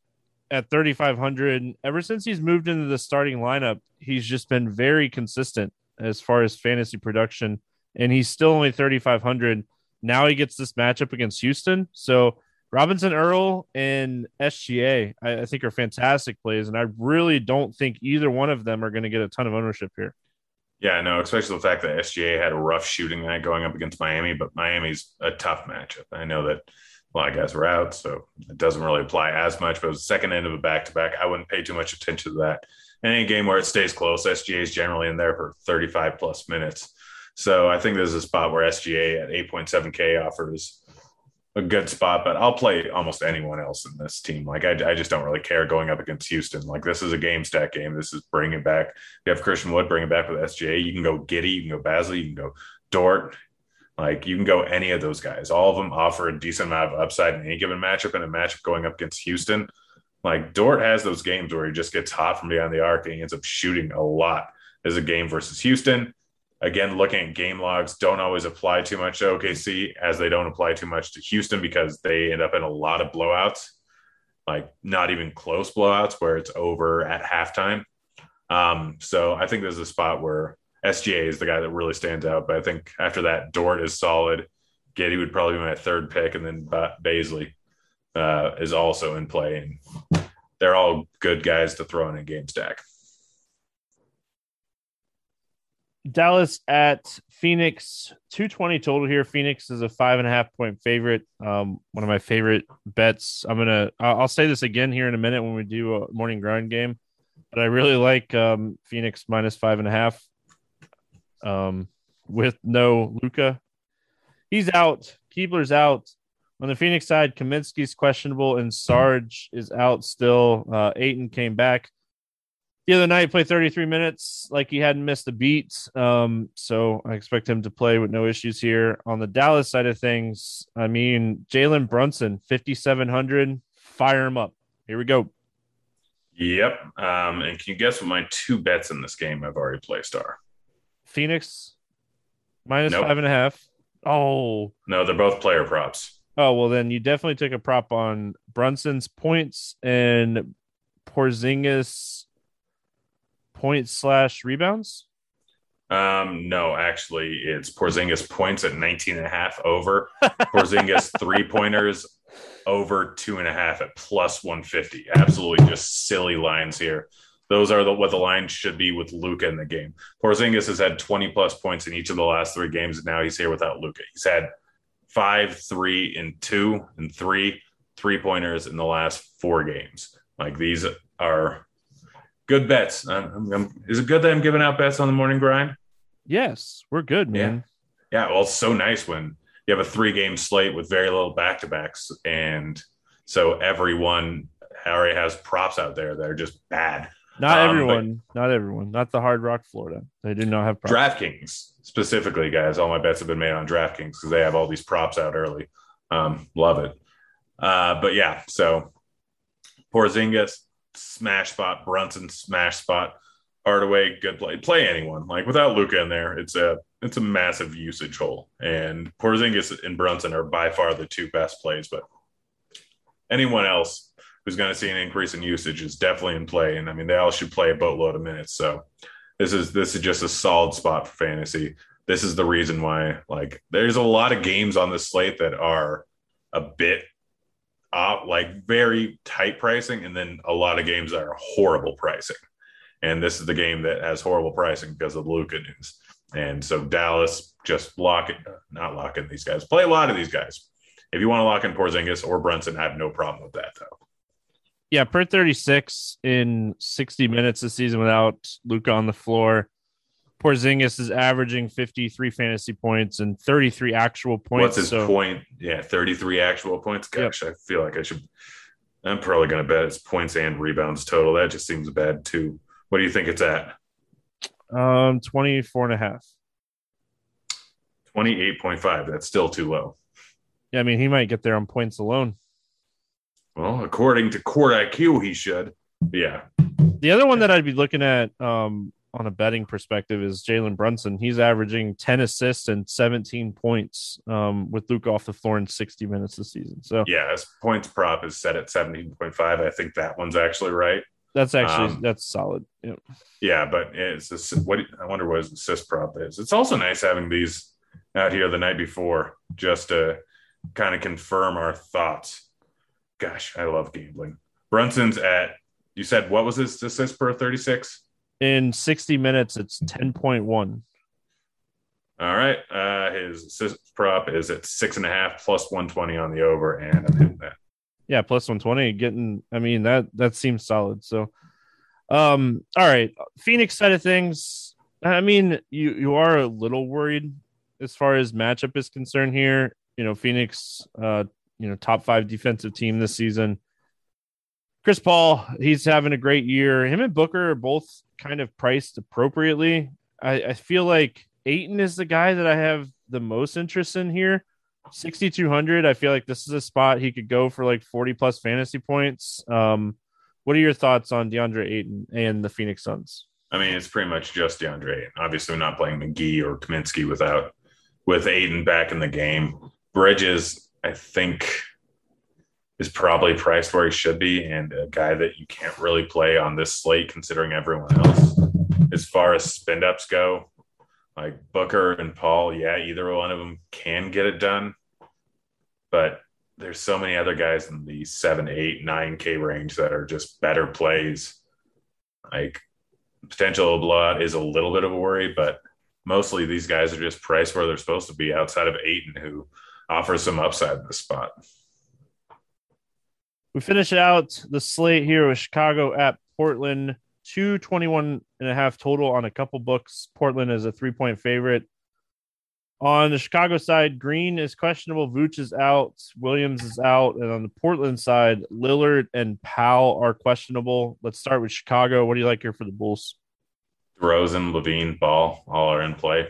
Speaker 1: at 3500 ever since he's moved into the starting lineup he's just been very consistent as far as fantasy production and he's still only 3500 now he gets this matchup against houston. So robinson earl and sga I, I think are fantastic plays and i really don't think either one of them are going to get a ton of ownership here.
Speaker 2: Yeah, no, especially the fact that SGA had a rough shooting night going up against Miami, but Miami's a tough matchup. I know that lot of guys were out, so it doesn't really apply as much. But it was the second end of a back to back. I wouldn't pay too much attention to that. Any game where it stays close, SGA is generally in there for 35 plus minutes. So I think there's a spot where SGA at 8.7K offers a good spot, but I'll play almost anyone else in this team. Like I, I just don't really care going up against Houston. Like this is a game stack game. This is bringing back. You have Christian Wood, bring it back with SGA. You can go Giddey, you can go Bazley, you can go Dort. Like you can go any of those guys. All of them offer a decent amount of upside in any given matchup. And a matchup going up against Houston, like Dort has those games where he just gets hot from beyond the arc and he ends up shooting a lot. As a game versus Houston, again, looking at game logs, don't always apply too much to OKC as they don't apply too much to Houston because they end up in a lot of blowouts, like not even close blowouts where it's over at halftime. Um, so I think there's a spot where SGA is the guy that really stands out. But I think after that, Dort is solid. Giddey would probably be my third pick, and then Bazley uh, is also in play. And they're all good guys to throw in a game stack.
Speaker 1: Dallas at Phoenix, 220 total here. Phoenix is a five and a half point favorite. Um, one of my favorite bets. I'm gonna. I'll say this again here in a minute when we do a morning grind game, but I really like um, Phoenix minus five and a half um, with no Luka. He's out. Kleber's out. On the Phoenix side, Kaminsky's questionable and Sarge is out still. Uh, Ayton came back the other night, played 33 minutes like he hadn't missed a beat. Um, so I expect him to play with no issues here. On the Dallas side of things, I mean, Jalen Brunson, 5,700, fire him up. Here we go.
Speaker 2: Yep. Um, and can you guess what my two bets in this game I've already placed are?
Speaker 1: Phoenix minus
Speaker 2: Nope.
Speaker 1: five and a half. Oh,
Speaker 2: No, they're both player props.
Speaker 1: oh well, then you definitely took a prop on Brunson's points and Porzingis points slash rebounds.
Speaker 2: Um, no, actually, it's Porzingis points at 19 and a half over. <laughs> Porzingis three pointers over two and a half at plus 150. Absolutely just silly lines here. Those are the, what the line should be with Luka in the game. Porzingis has had 20 plus points in each of the last three games, and now he's here without Luka. He's had five, three, and two, and three three pointers in the last four games. Like these are good bets. I'm, I'm, is it good that I'm giving out bets on the morning grind?
Speaker 1: Yes, we're good, man.
Speaker 2: Yeah, well, it's so nice when you have a three game slate with very little back to backs. And so everyone already has props out there that are just bad.
Speaker 1: Not
Speaker 2: Um,
Speaker 1: everyone, not everyone, not the Hard Rock, Florida. They do not have props.
Speaker 2: DraftKings specifically, guys. All my bets have been made on DraftKings because they have all these props out early. Um, love it. Uh, but yeah, so Porzingis smash spot, Brunson smash spot, Hardaway good play. Play anyone like without Luka in there. It's a it's a massive usage hole, and Porzingis and Brunson are by far the two best plays. But anyone else who's going to see an increase in usage is definitely in play. And I mean, they all should play a boatload of minutes. So this is this is just a solid spot for fantasy. This is the reason why like there's a lot of games on the slate that are a bit uh, like very tight pricing, and then a lot of games that are horrible pricing. And this is the game that has horrible pricing because of Luka news. And so Dallas just lock it, not lock in these guys. Play a lot of these guys. If you want to lock in Porzingis or Brunson, I have no problem with that though.
Speaker 1: Yeah, per 36 in 60 minutes this season without Luka on the floor. Porzingis is averaging 53 fantasy points and 33 actual points.
Speaker 2: What's his
Speaker 1: so
Speaker 2: point? Yeah, 33 actual points. Gosh, I feel like I should. I'm probably going to bet it's points and rebounds total. That just seems bad too. What do you think it's at?
Speaker 1: um 24 and a half.
Speaker 2: 28.5. That's still too low.
Speaker 1: Yeah, I mean, he might get there on points alone.
Speaker 2: Well, according to Court IQ, he should. Yeah.
Speaker 1: The other one that I'd be looking at um, on a betting perspective is Jalen Brunson. He's averaging 10 assists and 17 points um, with Luke off the floor in 60 minutes this season. So
Speaker 2: Yeah. His points prop is set at 17.5. I think that one's actually right.
Speaker 1: that's actually
Speaker 2: Um,
Speaker 1: that's solid. Yeah.
Speaker 2: Yeah, but it's just, what I wonder what his assist prop is. It's also nice having these out here the night before just to kind of confirm our thoughts. Gosh, I love gambling. Brunson's at you said what was his assist per 36?
Speaker 1: In 60 minutes, it's 10.1.
Speaker 2: All right. Uh his assist prop is at six and a half plus 120 on the over, and I'm hitting that.
Speaker 1: Yeah, plus 120. Getting, I mean, that that seems solid. So, um, all right. Phoenix side of things. I mean, you you are a little worried as far as matchup is concerned here. You know, Phoenix, uh, you know, top five defensive team this season. Chris Paul, he's having a great year. Him and Booker are both kind of priced appropriately. I, I feel like Ayton is the guy that I have the most interest in here. 6,200. I feel like this is a spot he could go for like 40 plus fantasy points. Um, what are your thoughts on DeAndre Ayton and the Phoenix Suns?
Speaker 2: I mean, it's pretty much just DeAndre. Obviously, we're not playing McGee or Kaminsky without with Ayton back in the game. Bridges, I think, is probably priced where he should be, and a guy that you can't really play on this slate considering everyone else. As far as spend ups go, like Booker and Paul, yeah, either one of them can get it done, but there's so many other guys in the seven, eight, nine K range that are just better plays. Like potential blowout is a little bit of a worry, but mostly these guys are just priced where they're supposed to be outside of Ayton, who offers some upside in the spot.
Speaker 1: We finish out the slate here with Chicago at Portland, 221 and a half total on a couple books. Portland is a three point favorite. On the Chicago side, Green is questionable. Vooch is out. Williams is out. And on the Portland side, Lillard and Powell are questionable. Let's start with Chicago. What do you like here for the Bulls?
Speaker 2: DeRozan, LaVine, Ball, all are in play.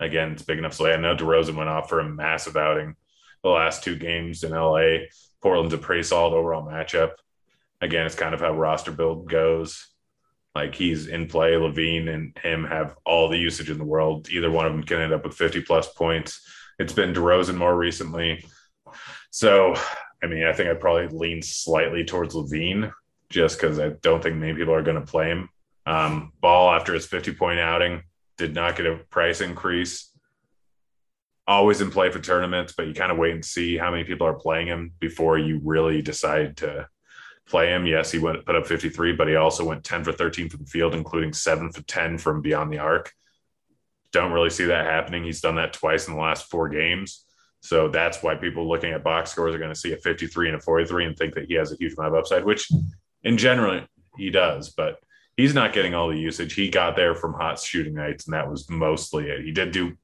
Speaker 2: Again, it's big enough slate. I know DeRozan went off for a massive outing the last two games in LA. Portland's a pretty solid overall matchup. again, it's kind of how roster build goes. Like he's in play. LaVine and him have all the usage in the world. Either one of them can end up with 50 plus points. It's been DeRozan more recently. So, I mean, I think I'd probably lean slightly towards LaVine just because I don't think many people are going to play him. Um, Ball, after his 50 point outing, did not get a price increase. Always in play for tournaments, but you kind of wait and see how many people are playing him before you really decide to play him. Yes, he went put up 53, but he also went 10 for 13 from the field, including seven for 10 from beyond the arc. Don't really see that happening. He's done that twice in the last four games. So that's why people looking at box scores are going to see a 53 and a 43 and think that he has a huge amount of upside, which in general he does, but he's not getting all the usage. He got there from hot shooting nights, and that was mostly it. He did do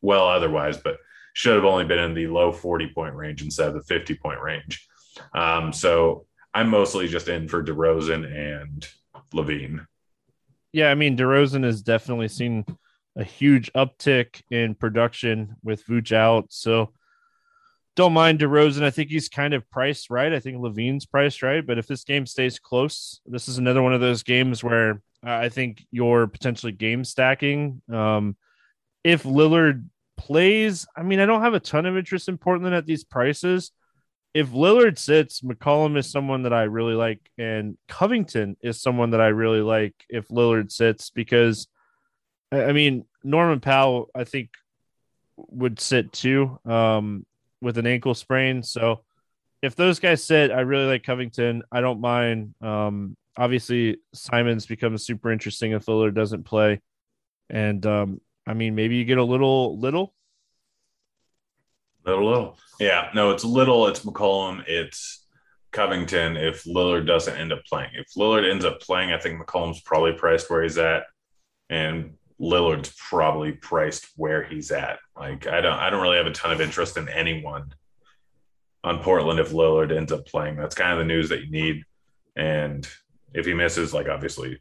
Speaker 2: well otherwise, but should have only been in the low 40 point range instead of the 50 point range. Um, so I'm mostly just in for DeRozan and LaVine.
Speaker 1: Yeah, I mean DeRozan has definitely seen a huge uptick in production with Vooch out. So don't mind DeRozan. I think he's kind of priced right. I think LaVine's priced right. But if this game stays close, this is another one of those games where I think you're potentially game stacking. Um, if Lillard plays, I mean, I don't have a ton of interest in Portland at these prices. If Lillard sits, McCollum is someone that I really like, and Covington is someone that I really like if Lillard sits because, I mean, Norman Powell, I think, would sit too. Um, with an ankle sprain. So if those guys sit, I really like Covington. I don't mind. Um, obviously, Simons becomes super interesting if Lillard doesn't play. And um, I mean, maybe you get a little, little,
Speaker 2: little, little. Yeah, no, it's little. It's McCollum. It's Covington. If Lillard doesn't end up playing, if Lillard ends up playing, I think McCollum's probably priced where he's at, and Lillard's probably priced where he's at. Like I don't I don't really have a ton of interest in anyone on Portland if Lillard ends up playing. That's kind of the news that you need. And if he misses, like obviously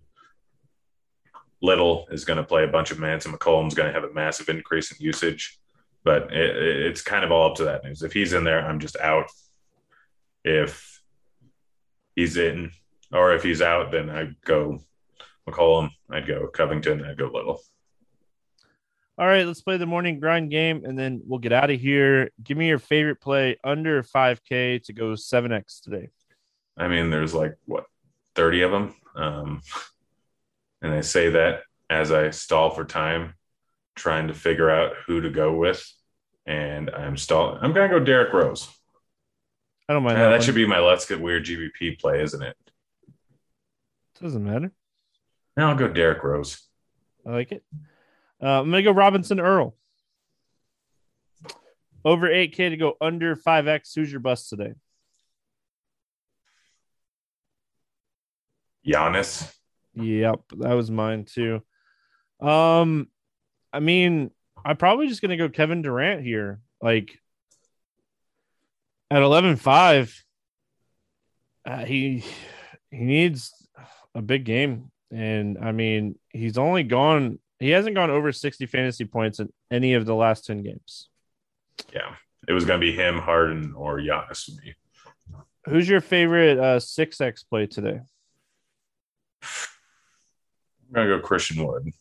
Speaker 2: Little is going to play a bunch of minutes and McCollum's going to have a massive increase in usage. But it, it's kind of all up to that news. If he's in there, I'm just out. If he's in, or if he's out, then I go McCollum, I'd go Covington, I'd go Little.
Speaker 1: All right, let's play the morning grind game and then we'll get out of here. Give me your favorite play under 5K to go 7X today.
Speaker 2: I mean, there's like what 30 of them. Um, and I say that as I stall for time, trying to figure out who to go with. And I'm stalling. I'm going to go Derrick Rose.
Speaker 1: I don't mind.
Speaker 2: Uh, that, that should be my let's get weird GPP play, isn't it?
Speaker 1: Doesn't matter.
Speaker 2: Now I'll go Derrick Rose.
Speaker 1: I like it. Uh, I'm gonna go Robinson Earl. Over 8K to go under 5X. Who's your bust today?
Speaker 2: Giannis.
Speaker 1: Yep, that was mine too. Um, I mean, I'm probably just gonna go Kevin Durant here. Like at 11-5, uh, he he needs a big game and I mean, he's only gone, he hasn't gone over 60 fantasy points in any of the last 10 games.
Speaker 2: Yeah. It was going to be him, Harden, or Giannis for me.
Speaker 1: Who's your favorite uh, 6X play today?
Speaker 2: I'm going to go Christian Wood.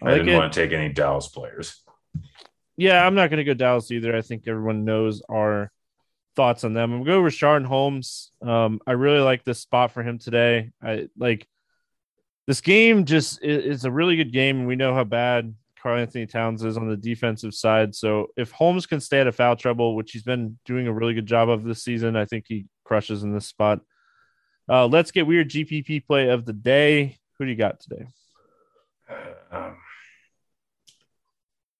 Speaker 2: I, like I didn't it. want to take any Dallas players.
Speaker 1: Yeah, I'm not going to go Dallas either. I think everyone knows our thoughts on them. I'm going to go Richaun Holmes. Um, I really like this spot for him today. I like this game just is a really good game, and we know how bad Karl-Anthony Towns is on the defensive side. So if Holmes can stay out of foul trouble, which he's been doing a really good job of this season, I think he crushes in this spot. Uh, let's get weird GPP play of the day. Who do you got today?
Speaker 2: Um,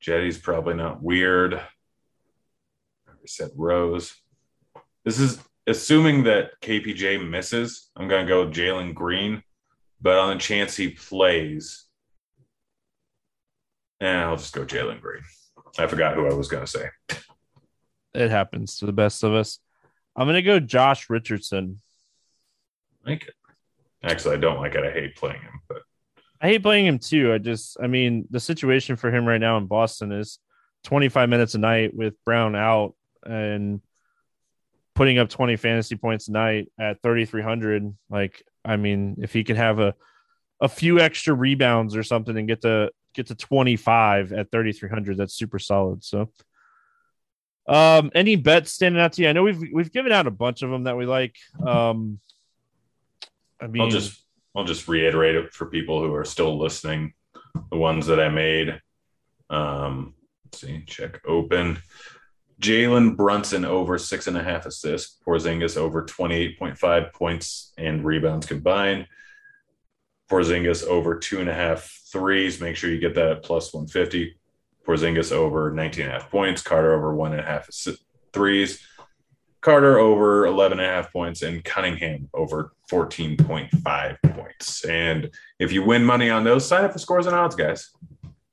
Speaker 2: Giddey's probably not weird. I said Rose. This is assuming that KPJ misses. I'm going to go with Jalen Green but on the chance he plays, yeah, I'll just go Jalen Green. I forgot who I was going to say.
Speaker 1: It happens to the best of us. I'm going to go Josh Richardson.
Speaker 2: I like it. Actually, I don't like it. I hate playing him, but
Speaker 1: I hate playing him too. I just, I mean, the situation for him right now in Boston is 25 minutes a night with Brown out, and putting up 20 fantasy points a night at 3,300. Like, I mean, if he can have a, a few extra rebounds or something and get to get to 25 at 3,300, that's super solid. So, um, any bets standing out to you? I know we've we've given out a bunch of them that we like. Um, I mean,
Speaker 2: I'll just I'll just reiterate it for people who are still listening. The ones that I made. Um, let's see, check open. Jalen Brunson over six and a half assists. Porzingis over 28.5 points and rebounds combined. Porzingis over two and a half threes. Make sure you get that at plus 150. Porzingis over 19 and a half points. Carter over one and a half threes. Carter over 11 and a half points and Cunningham over 14.5 points. And if you win money on those, sign up for scores and odds, guys.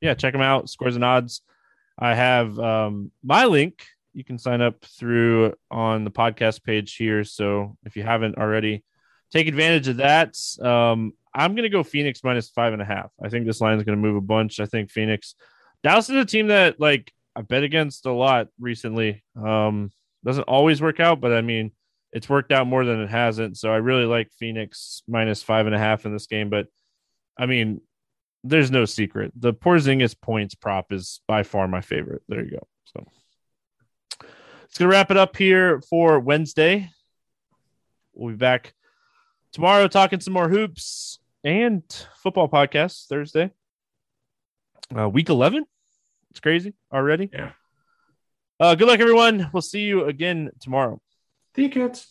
Speaker 1: Yeah, check them out. Scores and odds. I have um, my link. You can sign up through on the podcast page here. So if you haven't already, take advantage of that. Um, I'm going to go Phoenix minus five and a half. I think this line is going to move a bunch. I think Phoenix, Dallas is a team that like I bet against a lot recently. Um, doesn't always work out, but I mean, it's worked out more than it hasn't. So I really like Phoenix minus five and a half in this game. But I mean, there's no secret. The Porzingis points prop is by far my favorite. There you go. It's gonna wrap it up here for Wednesday. We'll be back tomorrow talking some more hoops and football podcasts Thursday. Uh, week 11. It's crazy already.
Speaker 2: Yeah.
Speaker 1: Uh, good luck, everyone. We'll see you again tomorrow.
Speaker 2: See you, kids.